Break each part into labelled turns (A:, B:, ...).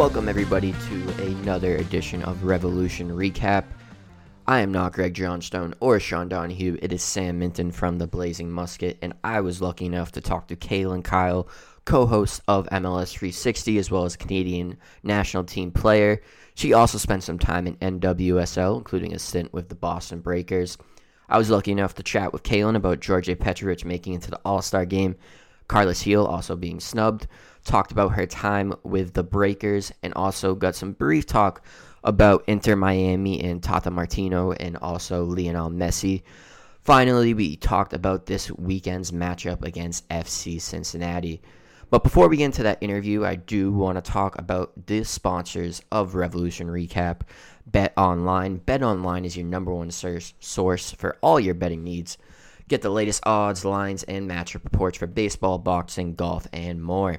A: Welcome, everybody, to another edition of Revolution Recap. I am not Greg Johnstone or Sean Donahue. It is Sam Minton from the Blazing Musket, and I was lucky enough to talk to Kaylyn Kyle, co host of MLS 360, as well as Canadian national team player. She also spent some time in NWSL, including a stint with the Boston Breakers. I was lucky enough to chat with Kaylyn about Djordje Petrovic making it to the All Star game, Carlos Gil also being snubbed talked about her time with the Breakers, and also got some brief talk about Inter Miami and Tata Martino and also Lionel Messi. Finally, we talked about this weekend's matchup against FC Cincinnati. But before we get into that interview, I do want to talk about the sponsors of Revolution Recap, Bet Online. Bet Online is your number one source for all your betting needs. Get the latest odds, lines, and matchup reports for baseball, boxing, golf, and more.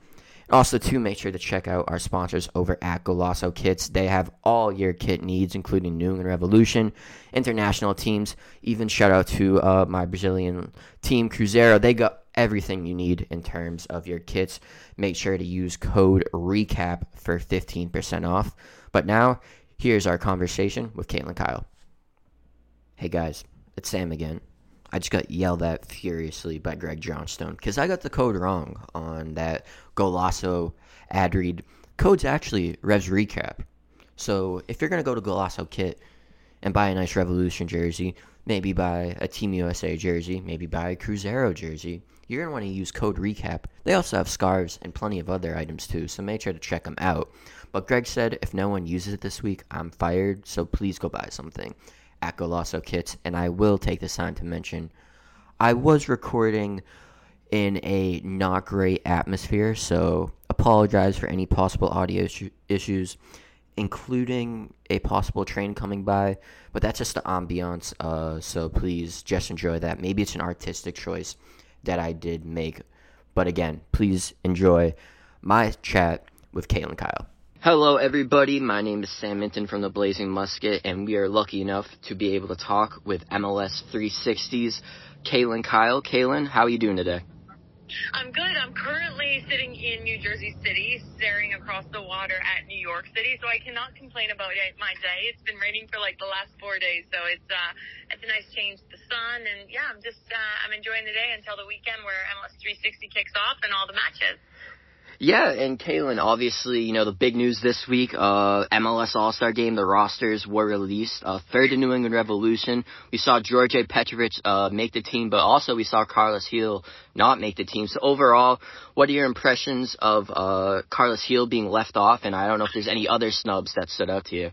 A: Also, to make sure to check out our sponsors over at Golaco Kits. They have all your kit needs, including New England Revolution, international teams. Even shout out to uh, my Brazilian team, Cruzeiro. They got everything you need in terms of your kits. Make sure to use code RECAP for 15% off. But now, here's our conversation with Kaylyn Kyle. Hey guys, it's Sam again. I just got yelled at furiously by Greg Johnstone because I got the code wrong on that Golaco ad read. Code's actually Revs Recap. So if you're going to go to Golaco Kit and buy a nice Revolution jersey, maybe buy a Team USA jersey, maybe buy a Cruzeiro jersey, you're going to want to use code RECAP. They also have scarves and plenty of other items too, so make sure to check them out. But Greg said if no one uses it this week, I'm fired, so please go buy something at Golaco Kits, and I will take this time to mention I was recording in a not great atmosphere, so apologize for any possible audio issues, including a possible train coming by. But that's just the ambiance, uh, so please just enjoy that. Maybe it's an artistic choice that I did make, but again, please enjoy my chat with Kaylyn Kyle. Hello, everybody. My name is Sam Minton from the Blazing Musket, and we are lucky enough to be able to talk with MLS 360's Kaylyn Kyle. Kaylyn, how are you doing today?
B: I'm good. I'm currently sitting in New Jersey City, staring across the water at New York City, so I cannot complain about my day. It's been raining for like the last four days, so it's uh, it's a nice change to the sun, and yeah, I'm just uh, I'm enjoying the day until the weekend where MLS 360 kicks off and all the matches.
A: Yeah, and Kaylyn, obviously, you know, the big news this week, uh, MLS All-Star Game, the rosters were released. Uh, third in New England Revolution. We saw George Petrovic, uh, make the team, but also we saw Carlos Gil not make the team. So overall, what are your impressions of, uh, Carlos Gil being left off? And I don't know if there's any other snubs that stood out to you.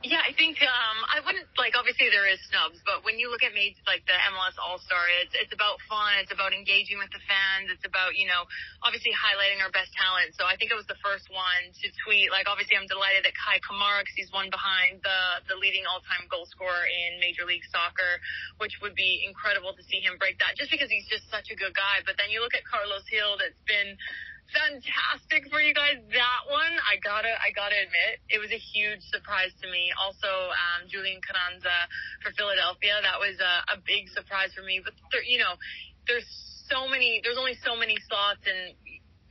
B: Yeah, I think um, I wouldn't like. Obviously, there is snubs, but when you look at maybe like the MLS All Star, it's it's about fun. It's about engaging with the fans. It's about you know obviously highlighting our best talent. So I think it was the first one to tweet. Like obviously, I'm delighted that Kei Kamara, because he's one behind the the leading all time goal scorer in Major League Soccer, which would be incredible to see him break that. Just because he's just such a good guy. But then you look at Carlos Gil, that's been fantastic for you guys. That one, I gotta, I gotta admit, it was a huge surprise to me. Also, um, Julian Carranza for Philadelphia, that was a, a big surprise for me. But there, you know, there's so many, there's only so many slots, and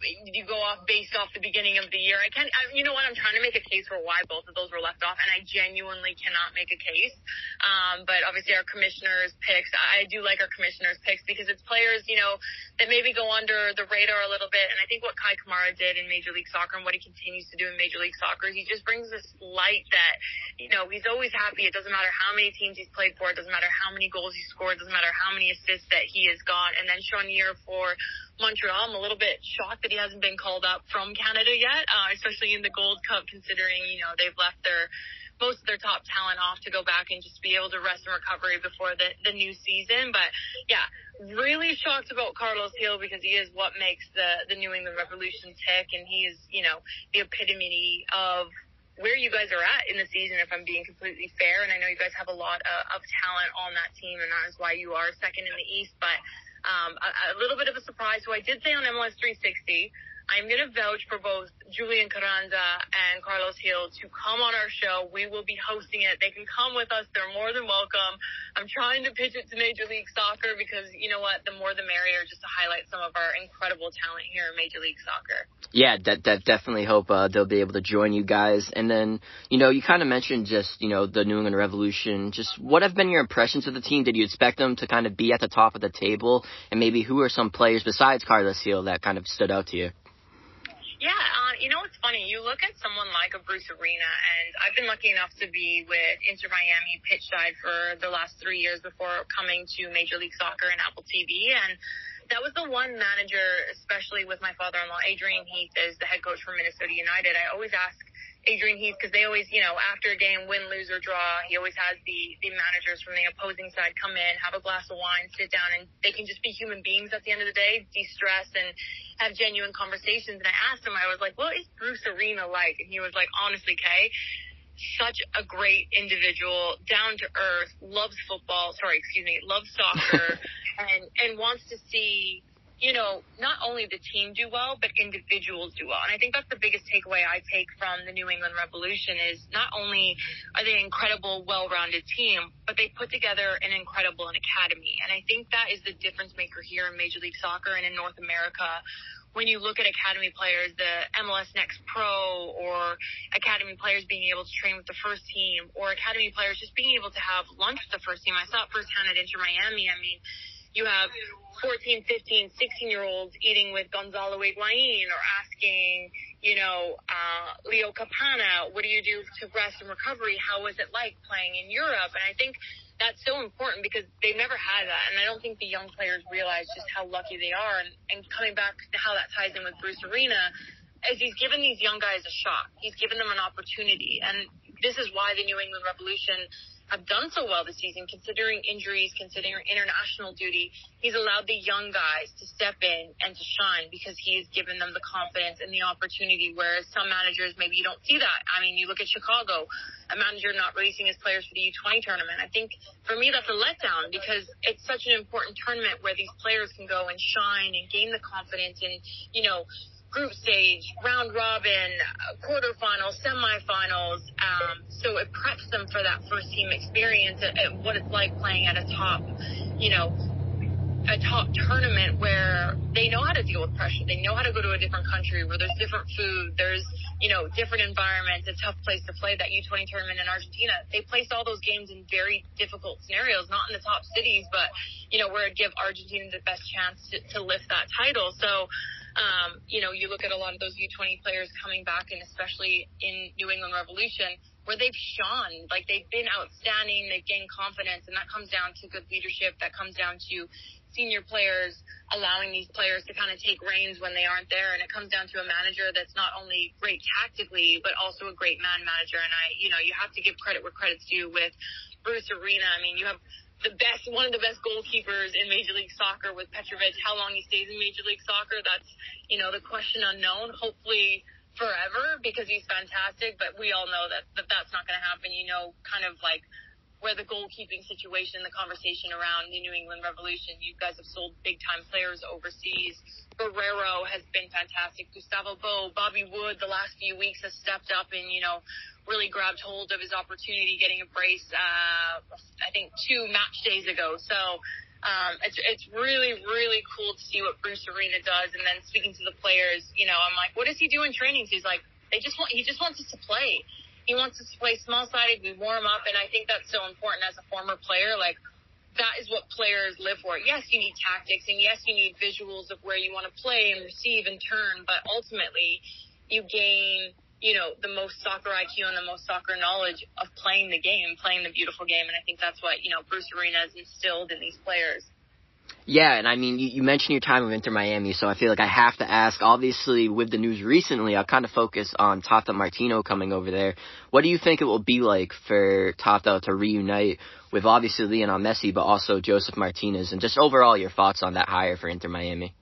B: you go off based off the beginning of the year. I can't, I, you know what? I'm trying to make a case for why both of those were left off, and I genuinely cannot make a case. Um, but obviously, our commissioners' picks, I do like our commissioners' picks because it's players, you know, that maybe go under the radar a little bit. And I think what Kei Kamara did in Major League Soccer and what he continues to do in Major League Soccer is he just brings this light that, you know, he's always happy. It doesn't matter how many teams he's played for. It doesn't matter how many goals he scored. It doesn't matter how many assists that he has got. And then Choinière for Montreal. I'm a little bit shocked that he hasn't been called up from Canada yet, uh, especially in the Gold Cup, considering, you know, they've left their most of their top talent off to go back and just be able to rest and recovery before the, the new season. But yeah, really shocked about Carlos Gil because he is what makes the, the New England Revolution tick and he is, you know, the epitome of where you guys are at in the season, if I'm being completely fair. And I know you guys have a lot of, of talent on that team and that is why you are second in the East, but um, a, a little bit of a surprise, who I did say on MLS 360 I'm going to vouch for both Julian Carranza and Carlos Gil to come on our show. We will be hosting it. They can come with us. They're more than welcome. I'm trying to pitch it to Major League Soccer because you know what? The more the merrier just to highlight some of our incredible talent here in Major League Soccer.
C: Yeah, that, definitely hope uh, they'll be able to join you guys. And then, you know, you kind of mentioned just, you know, the New England Revolution. Just what have been your impressions of the team? Did you expect them to kind of be at the top of the table? And maybe who are some players besides Carlos Gil that kind of stood out to you?
B: Yeah, uh, you know what's funny? You look at someone like a Bruce Arena, and I've been lucky enough to be with Inter Miami pitch side for the last three years before coming to Major League Soccer and Apple TV, and that was the one manager, especially with my father-in-law, Adrian Heath, is the head coach for Minnesota United. I always ask Adrian Heath because they always, you know, after a game, win, lose or draw, he always has the the managers from the opposing side come in, have a glass of wine, sit down, and they can just be human beings at the end of the day, de-stress and have genuine conversations. And I asked him, I was like, "What is Bruce Arena like?" And he was like, "Honestly, Kay." Such a great individual, down to earth, loves football. Sorry, excuse me, loves soccer, and and wants to see you know, not only the team do well, but individuals do well. And I think that's the biggest takeaway I take from the New England Revolution is not only are they an incredible, well-rounded team, but they put together an incredible academy. And I think that is the difference maker here in Major League Soccer and in North America when you look at academy players, the MLS Next Pro or academy players being able to train with the first team or academy players just being able to have lunch with the first team. I saw it firsthand at Inter Miami. I mean, you have 14, 15, 16 year olds eating with Gonzalo Higuain or asking, you know, uh, Leo Campana, what do you do to rest and recovery? How was it like playing in Europe? And I think that's so important because they've never had that. And I don't think the young players realize just how lucky they are. And, and coming back to how that ties in with Bruce Arena, as he's given these young guys a shot, he's given them an opportunity. And this is why the New England Revolution have done so well this season, considering injuries, considering international duty. He's allowed the young guys to step in and to shine because he's given them the confidence and the opportunity. Whereas some managers, maybe you don't see that. I mean, you look at Chicago, a manager not releasing his players for the U20 tournament. I think for me, that's a letdown because it's such an important tournament where these players can go and shine and gain the confidence and, you know, group stage, round robin, quarterfinals, semifinals. Um, so it preps them for that first team experience at what it's like playing at a top, you know, a top tournament where they know how to deal with pressure. They know how to go to a different country where there's different food, there's, you know, different environments, a tough place to play that U20 tournament in Argentina. They placed all those games in very difficult scenarios, not in the top cities, but, you know, where it give Argentina the best chance to, to lift that title. So, um, you know, you look at a lot of those U20 players coming back, and especially in New England Revolution, where they've shone, like they've been outstanding, they've gained confidence, and that comes down to good leadership. That comes down to senior players allowing these players to kind of take reins when they aren't there, and it comes down to a manager that's not only great tactically, but also a great man manager. And I, you know, you have to give credit where credit's due with Bruce Arena. I mean, you have the best, one of the best goalkeepers in Major League Soccer with Petrovic. How long he stays in Major League Soccer, that's, you know, the question unknown. Hopefully forever because he's fantastic, but we all know that, that that's not going to happen. You know, kind of like where the goalkeeping situation, the conversation around the New England Revolution, you guys have sold big time players overseas. Guerrero has been fantastic. Gustavo Bou, Bobby Wood, the last few weeks has stepped up and, you know, really grabbed hold of his opportunity getting a brace, uh, I think two match days ago. So, um, it's it's really really cool to see what Bruce Arena does. And then speaking to the players, you know, I'm like, what does he do in training? He's like, they just want he just wants us to play. He wants us to play small sided. We warm up, and I think that's so important as a former player. Like that is what players live for. Yes, you need tactics, and yes, you need visuals of where you want to play and receive and turn. But ultimately, you gain you know, the most soccer IQ and the most soccer knowledge of playing the game, playing the beautiful game. And I think that's what, you know, Bruce Arena has instilled in these players.
C: Yeah, and I mean, you, you mentioned your time with Inter Miami, so I feel like I have to ask. Obviously, with the news recently, I'll kind of focus on Tata Martino coming over there. What do you think it will be like for Tata to reunite with obviously Lionel Messi, but also Josef Martinez, and just overall your thoughts on that hire for Inter Miami?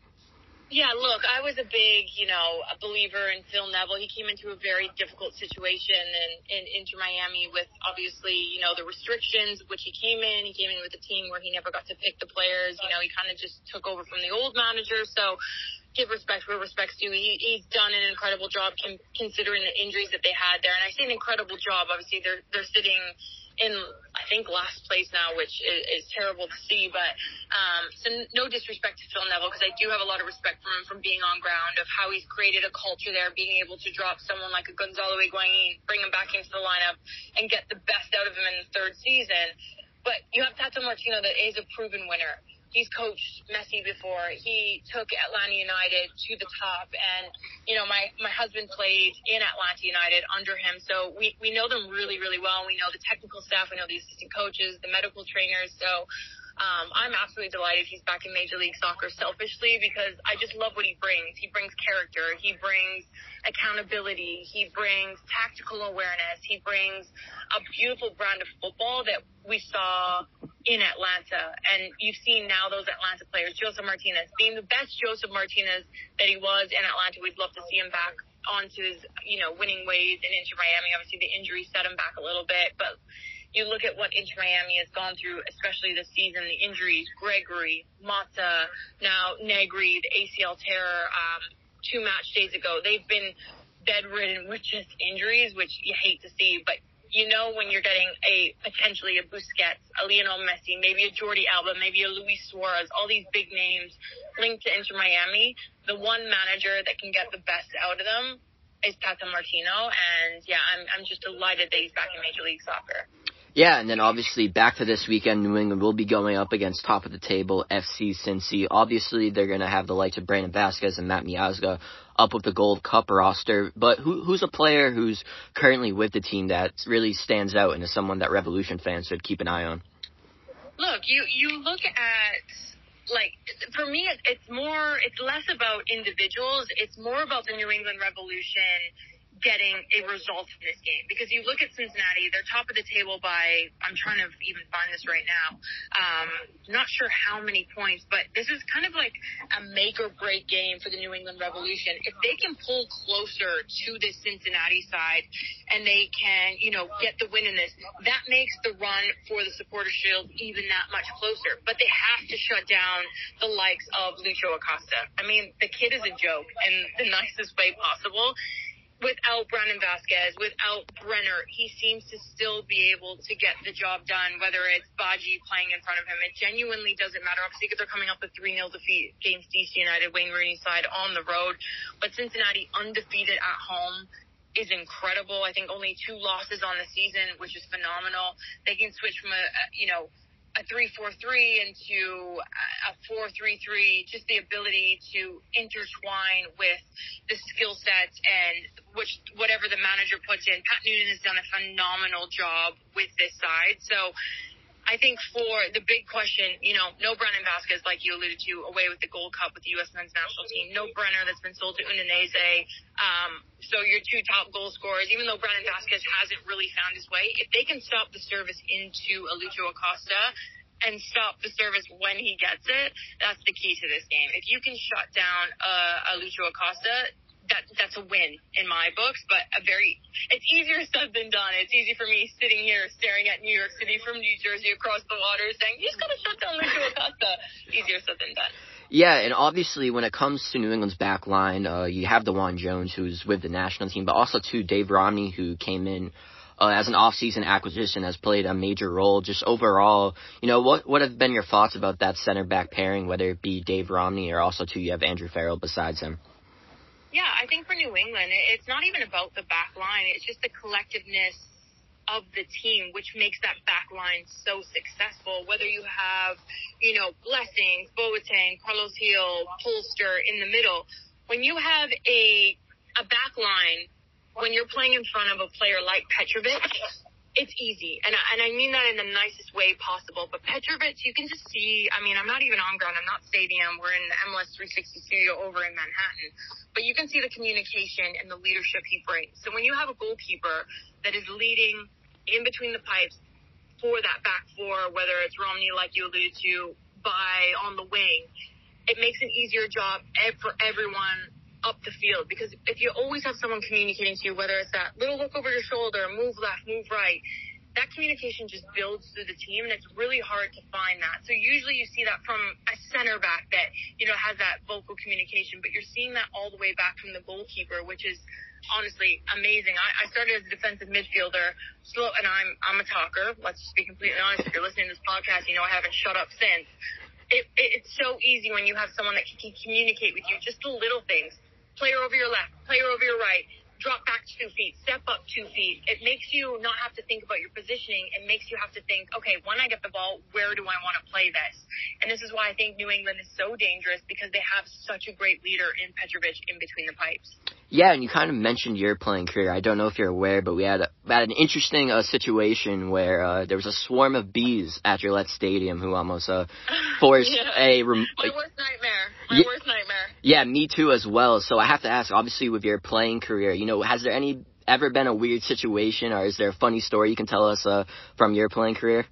B: Yeah, look, I was a big, you know, a believer in Phil Neville. He came into a very difficult situation in, in, Inter Miami with obviously, you know, the restrictions which he came in. He came in with a team where he never got to pick the players. You know, he kind of just took over from the old manager. So give respect where respect's due. He, he's done an incredible job con- considering the injuries that they had there. And I say an incredible job. Obviously, they're they're sitting in I think last place now, which is, is terrible to see. But um, so no disrespect to Phil Neville because I do have a lot of respect for him from being on ground of how he's created a culture there, being able to drop someone like a Gonzalo Higuain, bring him back into the lineup, and get the best out of him in the third season. But you have Tata Martino that is a proven winner he's coached Messi before. He took Atlanta United to the top, and you know my my husband played in Atlanta United under him, so we we know them really really well. We know the technical staff, we know the assistant coaches, the medical trainers. So um, I'm absolutely delighted he's back in Major League Soccer selfishly because I just love what he brings. He brings character. He brings accountability. He brings tactical awareness. He brings a beautiful brand of football that we saw in Atlanta. And you've seen now those Atlanta players, Josef Martinez, being the best Josef Martinez that he was in Atlanta. We'd love to see him back onto his, you know, winning ways and Inter Miami. Obviously the injury set him back a little bit, but you look at what Inter Miami has gone through, especially this season, the injuries, Gregore, Mata, now Negri, the ACL tear, um, two match days ago. They've been bedridden with just injuries, which you hate to see, but you know when you're getting a potentially a Busquets, a Lionel Messi, maybe a Jordi Alba, maybe a Luis Suarez, all these big names linked to Inter Miami, the one manager that can get the best out of them is Tata Martino, and yeah, I'm I'm just delighted that he's back in Major League Soccer.
C: Yeah, and then obviously back to this weekend, New England will be going up against top of the table FC Cincy. Obviously, they're going to have the likes of Brandon Vazquez and Matt Miazga up with the Gold Cup roster. But who, who's a player who's currently with the team that really stands out and is someone that Revolution fans should keep an eye on?
B: Look, you you look at like for me, it's more it's less about individuals. It's more about the New England Revolution getting a result in this game because you look at Cincinnati, they're top of the table by I'm trying to even find this right now. Um, not sure how many points, but this is kind of like a make or break game for the New England Revolution. If they can pull closer to this Cincinnati side and they can, you know, get the win in this, that makes the run for the supporter shield even that much closer. But they have to shut down the likes of Lucho Acosta. I mean, the kid is a joke in the nicest way possible without Brandon Vazquez, without Brenner, he seems to still be able to get the job done, whether it's Badji playing in front of him. It genuinely doesn't matter. Obviously, because they're coming up with 3 0 defeat against DC United, Wayne Rooney's side on the road. But Cincinnati undefeated at home is incredible. I think only two losses on the season, which is phenomenal. They can switch from a, you know, a three four three into a four three three. Just the ability to intertwine with the skill sets and which whatever the manager puts in. Pat Noonan has done a phenomenal job with this side. So I think for the big question, you know, no Brandon Vazquez, like you alluded to, away with the Gold Cup with the U.S. men's national team. No Brenner that's been sold to Udinese. Um, so your two top goal scorers, even though Brandon Vazquez hasn't really found his way, if they can stop the service into a Lucho Acosta and stop the service when he gets it, that's the key to this game. If you can shut down uh, a Lucho Acosta, that that's a win in my books, but a very it's easier said than done. It's easy for me sitting here staring at New York City from New Jersey across the water saying, You just gotta shut down Lucho Acosta. Easier said than done.
C: Yeah, and obviously when it comes to New England's back line, uh, you have DeJuan Jones who's with the national team, but also too Dave Romney who came in uh, as an off-season acquisition has played a major role. Just overall, you know, what what have been your thoughts about that center back pairing, whether it be Dave Romney or also too you have Andrew Farrell besides him?
B: Yeah, I think for New England, it's not even about the back line. It's just the collectiveness of the team, which makes that back line so successful. Whether you have, you know, Blessings, Boateng, Carlos Gil, Polster in the middle, when you have a a back line, when you're playing in front of a player like Petrovic, it's easy. And I, and I mean that in the nicest way possible. But Petrovic, you can just see, I mean, I'm not even on ground. I'm not stadium. We're in the MLS 360 studio over in Manhattan. But you can see the communication and the leadership he brings. So when you have a goalkeeper that is leading in between the pipes for that back four, whether it's Romney, like you alluded to, Bye on the wing, it makes an easier job for everyone up the field because if you always have someone communicating to you, whether it's that little look over your shoulder, move left, move right, that communication just builds through the team and it's really hard to find that. So usually you see that from a center back that, you know, has that vocal communication, but you're seeing that all the way back from the goalkeeper, which is honestly amazing. I, I started as a defensive midfielder, slow, and I'm, I'm a talker. Let's just be completely honest. If you're listening to this podcast, you know I haven't shut up since. It, it, it's so easy when you have someone that can communicate with you, just the little things player over your left, player over your right, drop back two feet, step up two feet. It makes you not have to think about your positioning. It makes you have to think, okay, when I get the ball, where do I want to play this? And this is why I think New England is so dangerous because they have such a great leader in Petrovic in between the pipes.
C: Yeah, and you kind of mentioned your playing career. I don't know if you're aware, but we had, a, had an interesting uh, situation where uh, there was a swarm of bees at Gillette Stadium who almost uh, forced
B: yeah.
C: a.
B: Rem- My worst nightmare. My yeah, worst nightmare.
C: Yeah, me too as well. So I have to ask, obviously, with your playing career, you know, has there any ever been a weird situation, or is there a funny story you can tell us uh, from your playing career?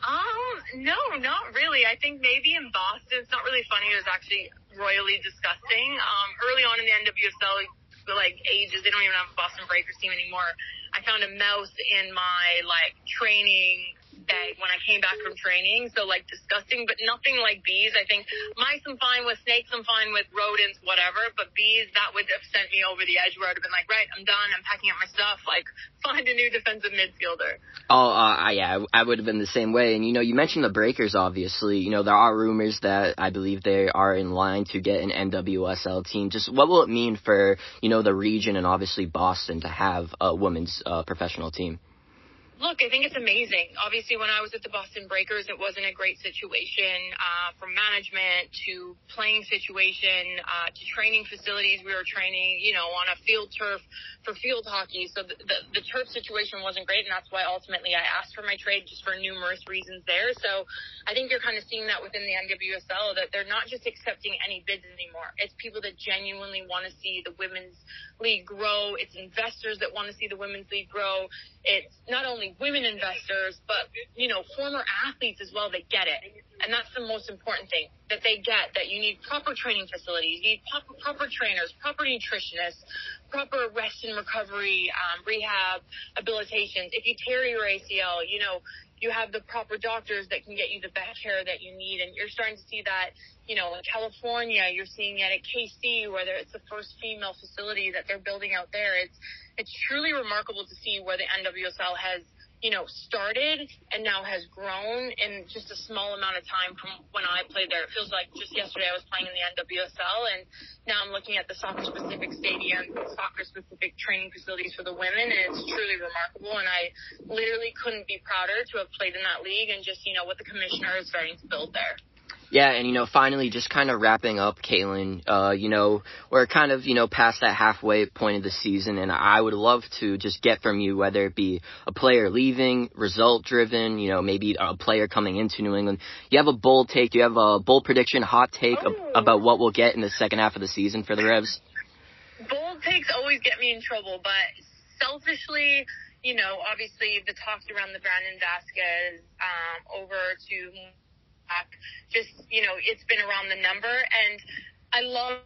B: Um, no, not really. I think maybe in Boston, it's not really funny. It was actually royally disgusting. Um, early on in the NWSL, like ages, they don't even have a Boston Breakers team anymore. I found a mouse in my like training bag when I came back from training. So like disgusting, but nothing like bees. I think mice I'm fine with, snakes I'm fine with, rodents, whatever. But bees, that would have sent me over the edge where I'd have been like, right, I'm done. I'm packing up my stuff. Like find a new defensive midfielder.
C: Oh, uh, yeah, I would have been the same way. And you know, you mentioned the Breakers. Obviously, you know there are rumors that I believe they are in line to get an NWSL team. Just what will it mean for you know the region and obviously Boston to have a women's uh, professional team?
B: Look, I think it's amazing. Obviously, when I was at the Boston Breakers, it wasn't a great situation uh, from management to playing situation uh, to training facilities. We were training, you know, on a field turf for field hockey. So the, the, the turf situation wasn't great, and that's why ultimately I asked for my trade just for numerous reasons there. So I think you're kind of seeing that within the NWSL that they're not just accepting any bids anymore. It's people that genuinely want to see the women's league grow. It's investors that want to see the women's league grow. It's not only women investors, but, you know, former athletes as well that get it. And that's the most important thing that they get that you need proper training facilities, you need proper, proper trainers, proper nutritionists, proper rest and recovery, um, rehab, habilitations. If you tear your ACL, you know, you have the proper doctors that can get you the best care that you need. And you're starting to see that, you know, in California, you're seeing it at KC, whether it's the first female facility that they're building out there. It's, it's truly remarkable to see where the NWSL has – you know, started and now has grown in just a small amount of time from when I played there. It feels like just yesterday I was playing in the NWSL and now I'm looking at the soccer specific stadium, soccer specific training facilities for the women and it's truly remarkable and I literally couldn't be prouder to have played in that league and just, you know, what the commissioner is starting to build there.
C: Yeah, and you know, finally, just kind of wrapping up, Kaylyn. Uh, you know, we're kind of you know past that halfway point of the season, and I would love to just get from you whether it be a player leaving, result driven, you know, maybe a player coming into New England. You have a bold take. You have a bold prediction, hot take oh. about what we'll get in the second half of the season for the Revs.
B: Bold takes always get me in trouble, but selfishly, you know, obviously the talks around the Brandon Vazquez um, over to. Just, you know, it's been around the number. And I love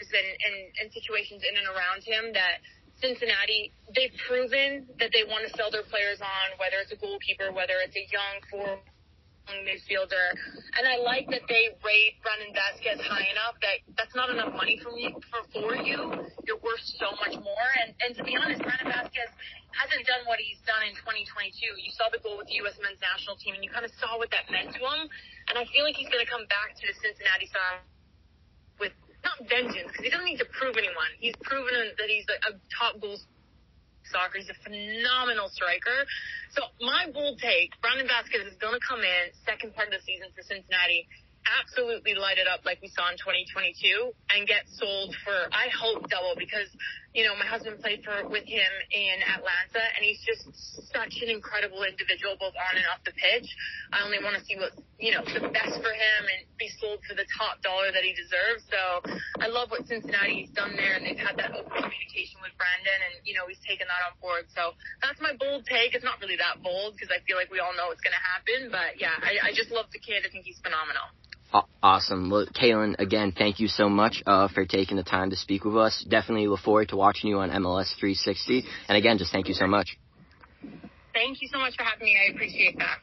B: and, and, and situations in and around him that Cincinnati, they've proven that they want to sell their players on, whether it's a goalkeeper, whether it's a young forward midfielder. And I like that they rate Brandon Vazquez high enough that that's not enough money for me for, for you. You're worth so much more. And and to be honest, Brandon Vazquez hasn't done what he's done in 2022. You saw the goal with the U.S. men's national team, and you kind of saw what that meant to him. And I feel like he's going to come back to the Cincinnati side with not vengeance because he doesn't need to prove anyone. He's proven that he's a, a top goal soccer. He's a phenomenal striker. So my bold take, Brandon Vazquez is going to come in second part of the season for Cincinnati, absolutely light it up like we saw in 2022, and get sold for I hope double because you know, my husband played for with him in Atlanta, and he's just such an incredible individual, both on and off the pitch. I only want to see what's you know the best for him and be sold for the top dollar that he deserves. So I love what Cincinnati's done there, and they've had that open communication with Brandon, and you know he's taken that on board. So that's my bold take. It's not really that bold because I feel like we all know it's going to happen, but yeah, I, I just love the kid. I think he's phenomenal.
C: Awesome. Well, Kaylyn, again, thank you so much uh, for taking the time to speak with us. Definitely look forward to watching you on MLS 360. And again, just thank you so much.
B: Thank you so much for having me. I appreciate that.